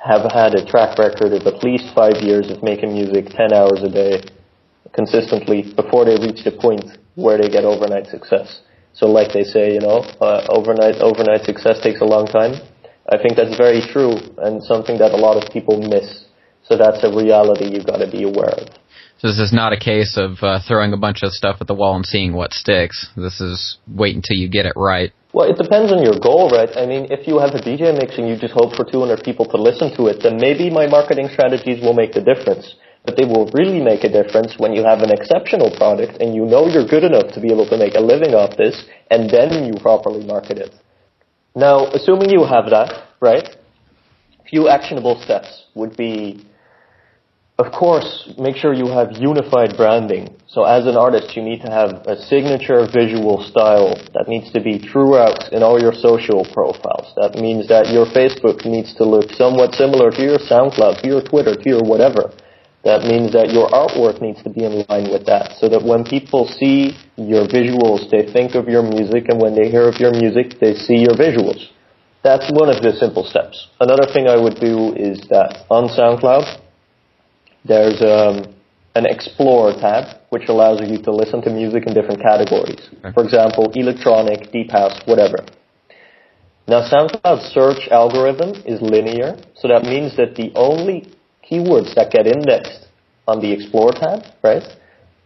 have had a track record of at least five years of making music 10 hours a day consistently before they reach the point where they get overnight success. So like they say, you know, uh, overnight, overnight success takes a long time. I think that's very true and something that a lot of people miss. So that's a reality you've got to be aware of. So this is not a case of uh, throwing a bunch of stuff at the wall and seeing what sticks. This is wait until you get it right. Well, it depends on your goal, right? I mean, if you have a DJ mix and you just hope for 200 people to listen to it, then maybe my marketing strategies will make the difference. But they will really make a difference when you have an exceptional product and you know you're good enough to be able to make a living off this, and then you properly market it. Now, assuming you have that, right? Few actionable steps would be of course, make sure you have unified branding. So as an artist, you need to have a signature visual style that needs to be throughout in all your social profiles. That means that your Facebook needs to look somewhat similar to your SoundCloud, to your Twitter, to your whatever. That means that your artwork needs to be in line with that. So that when people see your visuals, they think of your music, and when they hear of your music, they see your visuals. That's one of the simple steps. Another thing I would do is that on SoundCloud, there's um, an Explore tab, which allows you to listen to music in different categories. Okay. For example, electronic, deep house, whatever. Now, SoundCloud's search algorithm is linear, so that means that the only keywords that get indexed on the Explore tab, right,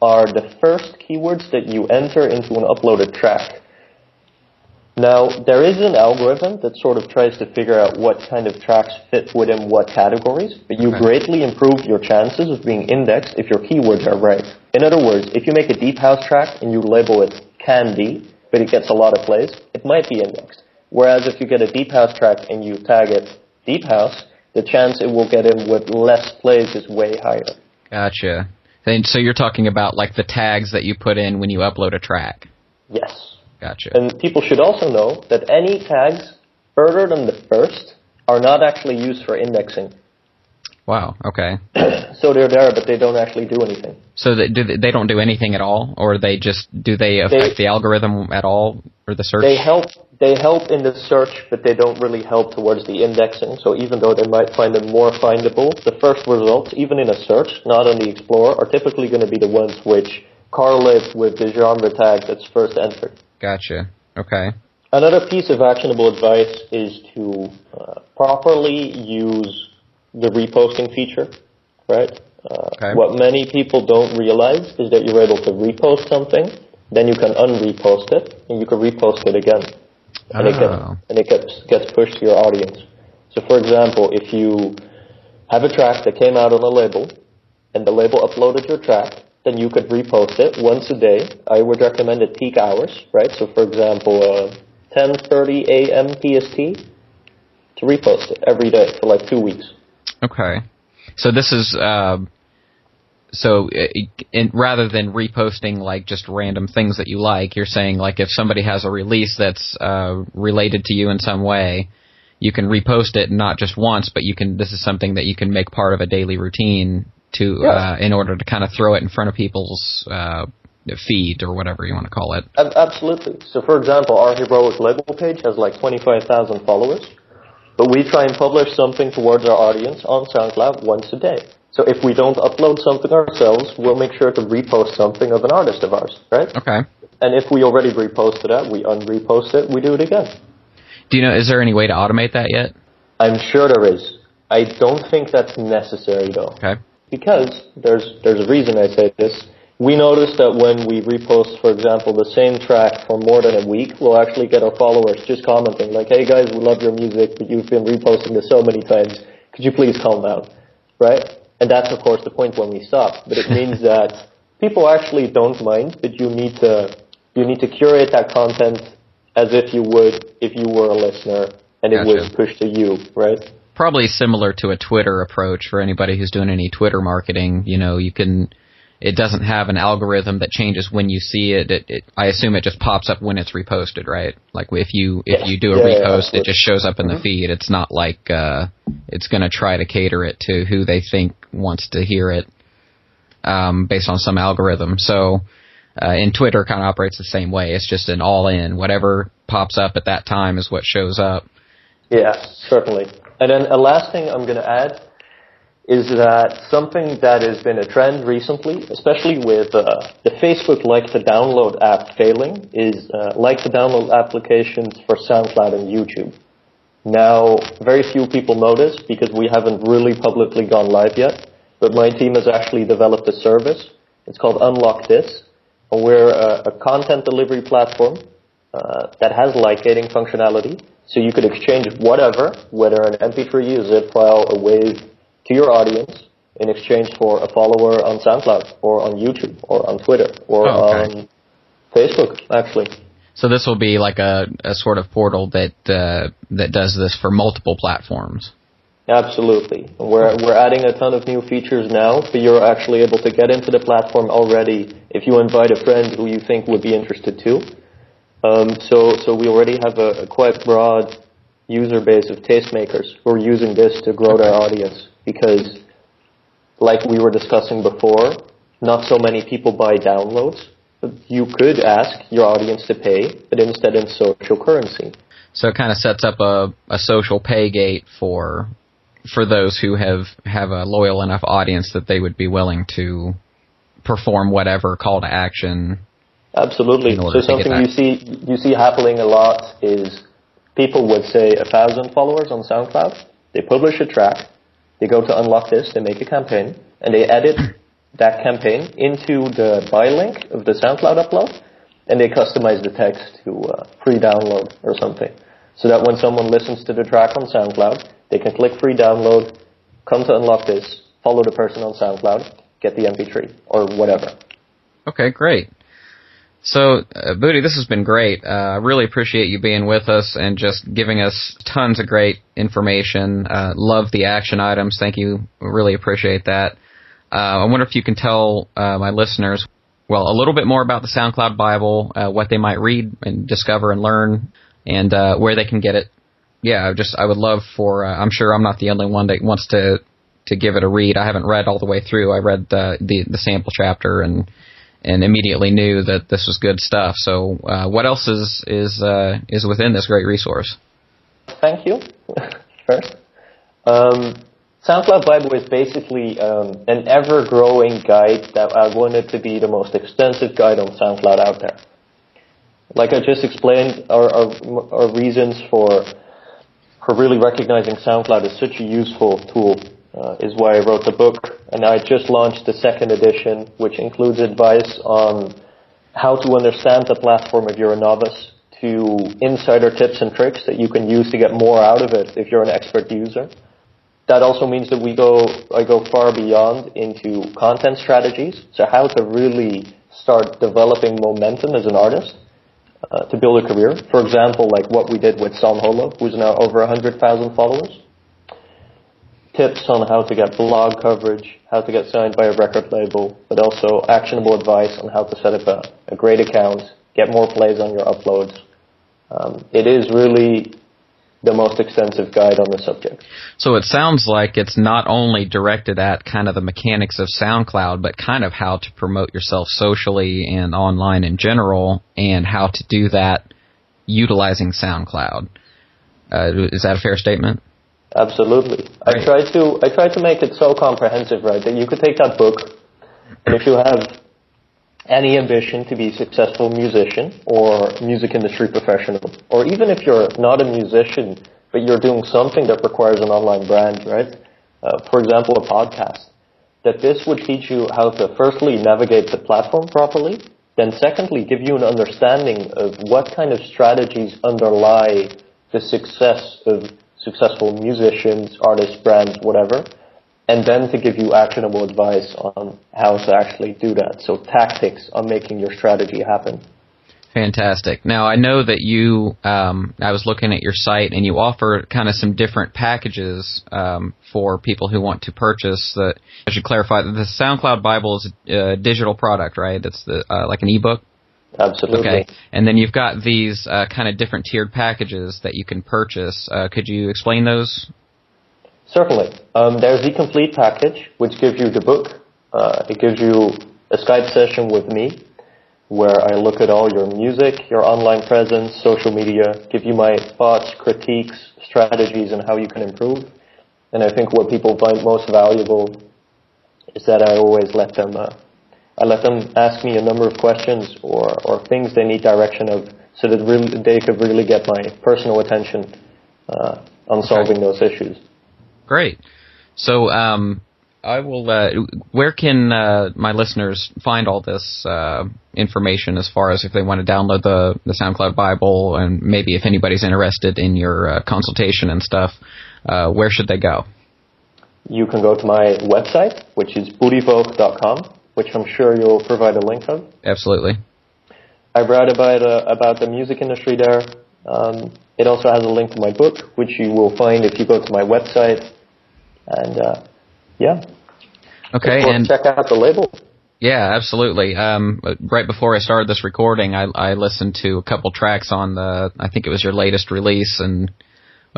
are the first keywords that you enter into an uploaded track. Now, there is an algorithm that sort of tries to figure out what kind of tracks fit within what categories, but you Okay. greatly improve your chances of being indexed if your keywords are right. In other words, if you make a deep house track and you label it candy, but it gets a lot of plays, it might be indexed. Whereas if you get a deep house track and you tag it deep house, the chance it will get in with less plays is way higher. Gotcha. Then, so you're talking about like the tags that you put in when you upload a track. Yes. Gotcha. And people should also know that any tags further than the first are not actually used for indexing. Wow. Okay. So they're there, but they don't actually do anything. So they, do they, they don't do anything at all, or they just do they affect the algorithm at all, or the search? They help. They help in the search, but they don't really help towards the indexing. So even though they might find them more findable, the first results, even in a search, not on the Explorer, are typically going to be the ones which correlate with the genre tag that's first entered. Gotcha. Okay. Another piece of actionable advice is to uh, properly use the reposting feature, right? Uh, Okay. What many people don't realize is that you're able to repost something, then you can unrepost it, and you can repost it again, and it Oh. gets and it gets gets pushed to your audience. So, for example, if you have a track that came out on a label, and the label uploaded your track, then you could repost it once a day. I would recommend at peak hours, right? So, for example, uh, 10:30 a.m. PST to repost it every day for like two weeks. Okay. So this is uh, so uh, in, rather than reposting like just random things that you like, you're saying like if somebody has a release that's uh, related to you in some way, you can repost it not just once, but you can. This is something that you can make part of a daily routine to Yes. uh, in order to kind of throw it in front of people's uh, feed or whatever you want to call it. Absolutely. So, for example, our heroic label page has like 25,000 followers, but we try and publish something towards our audience on SoundCloud once a day. So, if we don't upload something ourselves, we'll make sure to repost something of an artist of ours, right? Okay. And if we already reposted that, we unrepost it, we do it again. Do you know? Is there any way to automate that yet? I'm sure there is. I don't think that's necessary though. Okay. Because there's there's a reason I say this. We notice that when we repost, for example, the same track for more than a week, we'll actually get our followers just commenting like, "Hey guys, we love your music, but you've been reposting this so many times. Could you please calm down?" Right? And that's of course the point when we stop. But it means that people actually don't mind, but you need to you need to curate that content as if you would if you were a listener and it was pushed to you, right? Probably similar to a Twitter approach for anybody who's doing any Twitter marketing. You know, you can. It doesn't have an algorithm that changes when you see it. It, it I assume it just pops up when it's reposted, right? Like if you if Yeah. you do a Yeah, yeah, repost, it just shows up in the feed. It's not like uh, it's going to try to cater it to who they think wants to hear it um, based on some algorithm. So. Uh, and Twitter kind of operates the same way. It's just an all-in. Whatever pops up at that time is what shows up. Yeah, certainly. And then a last thing I'm going to add is that something that has been a trend recently, especially with uh, the Facebook like to download app failing, is uh, like to download applications for SoundCloud and YouTube. Now, very few people notice because we haven't really publicly gone live yet, but my team has actually developed a service. It's called Unlock This, and we're a, a content delivery platform uh, that has like gating functionality. So you could exchange whatever, whether an MP3, a zip file, a wave, to your audience in exchange for a follower on SoundCloud or on YouTube or on Twitter or Oh, okay. on Facebook, actually. So this will be like a, a sort of portal that uh, that does this for multiple platforms. Absolutely. We're, we're adding a ton of new features now, but you're actually able to get into the platform already if you invite a friend who you think would be interested too. Um, so, so we already have a, a quite broad user base of tastemakers who are using this to grow their audience because, like we were discussing before, not so many people buy downloads. You could ask your audience to pay, but instead in social currency. So it kind of sets up a, a social pay gate for for those who have have a loyal enough audience that they would be willing to perform whatever call to action. Absolutely. So something you see you see happening a lot is people would say a thousand followers on SoundCloud. They publish a track. They go to unlock this. They make a campaign and they edit that campaign into the buy link of the SoundCloud upload, and they customize the text to uh, free download or something, so that when someone listens to the track on SoundCloud, they can click free download, come to unlock this, follow the person on SoundCloud, get the MP3 or whatever. Okay, great. So, uh, Budi, this has been great. Uh, I really appreciate you being with us and just giving us tons of great information. Uh, love the action items. Thank you. Really appreciate that. Uh, I wonder if you can tell uh, my listeners, well, a little bit more about the SoundCloud Bible, uh, what they might read and discover and learn, and where they can get it. Yeah, just I would love for. I'm sure I'm not the only one that wants to to give it a read. I haven't read all the way through. I read the the, the sample chapter and and immediately knew that this was good stuff. So, uh, what else is is uh, is within this great resource? Thank you. First, um, SoundCloud Bible is basically um, an ever-growing guide that I wanted to be the most extensive guide on SoundCloud out there. Like I just explained, our, our, our reasons for for really recognizing SoundCloud as such a useful tool uh, is why I wrote the book. And I just launched the second edition, which includes advice on how to understand the platform if you're a novice, to insider tips and tricks that you can use to get more out of it if you're an expert user. That also means that we go, I go far beyond into content strategies. So how to really start developing momentum as an artist. Uh, to build a career. For example, like what we did with San Holo, who's now over 100,000 followers tips on how to get blog coverage, how to get signed by a record label, but also actionable advice on how to set up a, a great account, get more plays on your uploads. Um, it is really the most extensive guide on the subject. So it sounds like it's not only directed at kind of the mechanics of SoundCloud, but kind of how to promote yourself socially and online in general, and how to do that utilizing SoundCloud. Uh, is that a fair statement? Absolutely. Right. I try to I try to make it so comprehensive, right, that you could take that book, and if you have any ambition to be a successful musician or music industry professional, or even if you're not a musician but you're doing something that requires an online brand, right? Uh, for example, a podcast. That this would teach you how to firstly navigate the platform properly, then secondly give you an understanding of what kind of strategies underlie the success of successful musicians, artists, brands, whatever, and then to give you actionable advice on how to actually do that. So tactics on making your strategy happen. Fantastic. Now I know that you. Um, I was looking at your site, and you offer kind of some different packages um, for people who want to purchase. That I should clarify that the SoundCloud Bible is a digital product, right? It's the uh, like an ebook. Absolutely. Okay. And then you've got these uh, kind of different tiered packages that you can purchase. Uh, could you explain those? Certainly. Um, there's the complete package, which gives you the book. Uh, it gives you a Skype session with me, where I look at all your music, your online presence, social media, give you my thoughts, critiques, strategies, and how you can improve. And I think what people find most valuable is that I always let them uh, I let them ask me a number of questions or, or things they need direction of so that really, they could really get my personal attention uh, on solving those issues. Great. So, um, I will. Uh, where can uh, my listeners find all this uh, information as far as if they want to download the the SoundCloud Bible and maybe if anybody's interested in your uh, consultation and stuff, uh, where should they go? You can go to my website, which is budivoogt.com which I'm sure you'll provide a link of. Absolutely. I write about uh, about the music industry there. Um, it also has a link to my book, which you will find if you go to my website. And uh, yeah. Okay, and check out the label. Yeah, absolutely. Um, right before I started this recording, I, I listened to a couple tracks on the. I think it was your latest release, and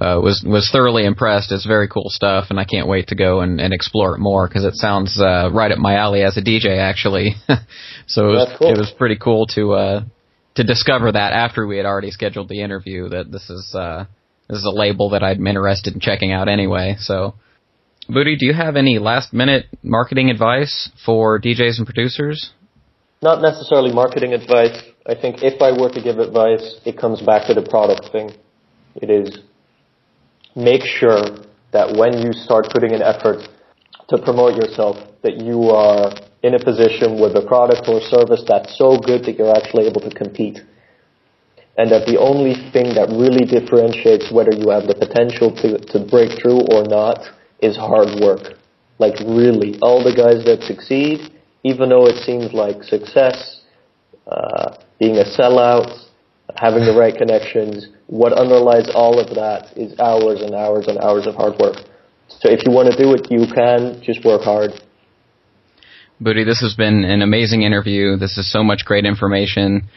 uh, was was thoroughly impressed. It's very cool stuff, and I can't wait to go and, and explore it more because it sounds uh, right up my alley as a DJ, actually. so it was cool. it was pretty cool to uh, to discover that after we had already scheduled the interview that this is uh, this is a label that I'm interested in checking out anyway. So Budi, do you have any last minute marketing advice for DJs and producers? Not necessarily marketing advice. I think if I were to give advice, it comes back to the product thing. It is make sure that when you start putting an effort to promote yourself, that you are in a position with a product or service that's so good that you're actually able to compete. And that the only thing that really differentiates whether you have the potential to, to break through or not is hard work. Like really, all the guys that succeed, even though it seems like success, uh, being a sellout, having the right connections, what underlies all of that is hours and hours and hours of hard work. So if you want to do it, you can. Just work hard. Budi, this has been an amazing interview. This is so much great information.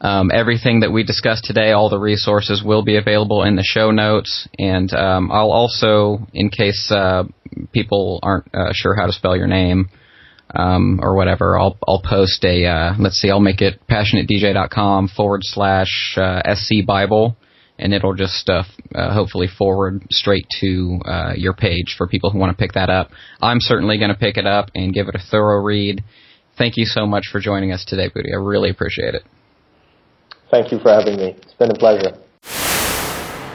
Um, everything that we discussed today, all the resources will be available in the show notes, and um, I'll also, in case uh, people aren't uh, sure how to spell your name um, or whatever, I'll I'll post a uh, let's see, I'll make it passionatedj.com forward slash uh, sc bible, and it'll just uh, uh, hopefully forward straight to uh, your page for people who want to pick that up. I'm certainly going to pick it up and give it a thorough read. Thank you so much for joining us today, Budi. I really appreciate it. Thank you for having me. It's been a pleasure.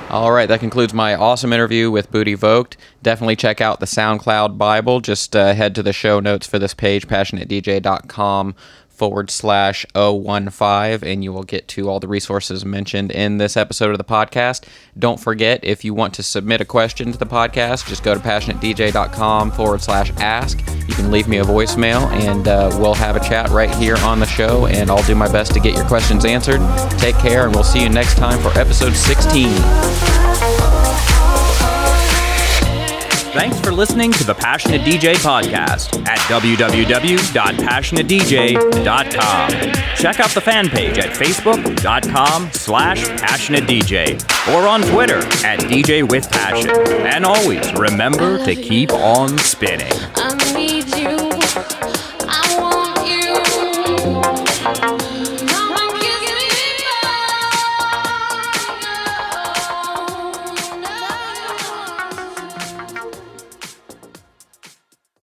All right, that concludes my awesome interview with Budi Voogt. Definitely check out the SoundCloud Bible. Just uh, head to the show notes for this page, passionatedj.com forward slash 015, and you will get to all the resources mentioned in this episode of the podcast. Don't forget, if you want to submit a question to the podcast, just go to passionatedj.com forward slash ask. You can leave me a voicemail, and uh, we'll have a chat right here on the show, and I'll do my best to get your questions answered. Take care, and we'll see you next time for episode 16. Thanks for listening to the Passionate DJ podcast at www.passionatedj.com. Check out the fan page at facebook.com slash passionatedj or on Twitter at DJ with Passion. And always remember to keep on spinning.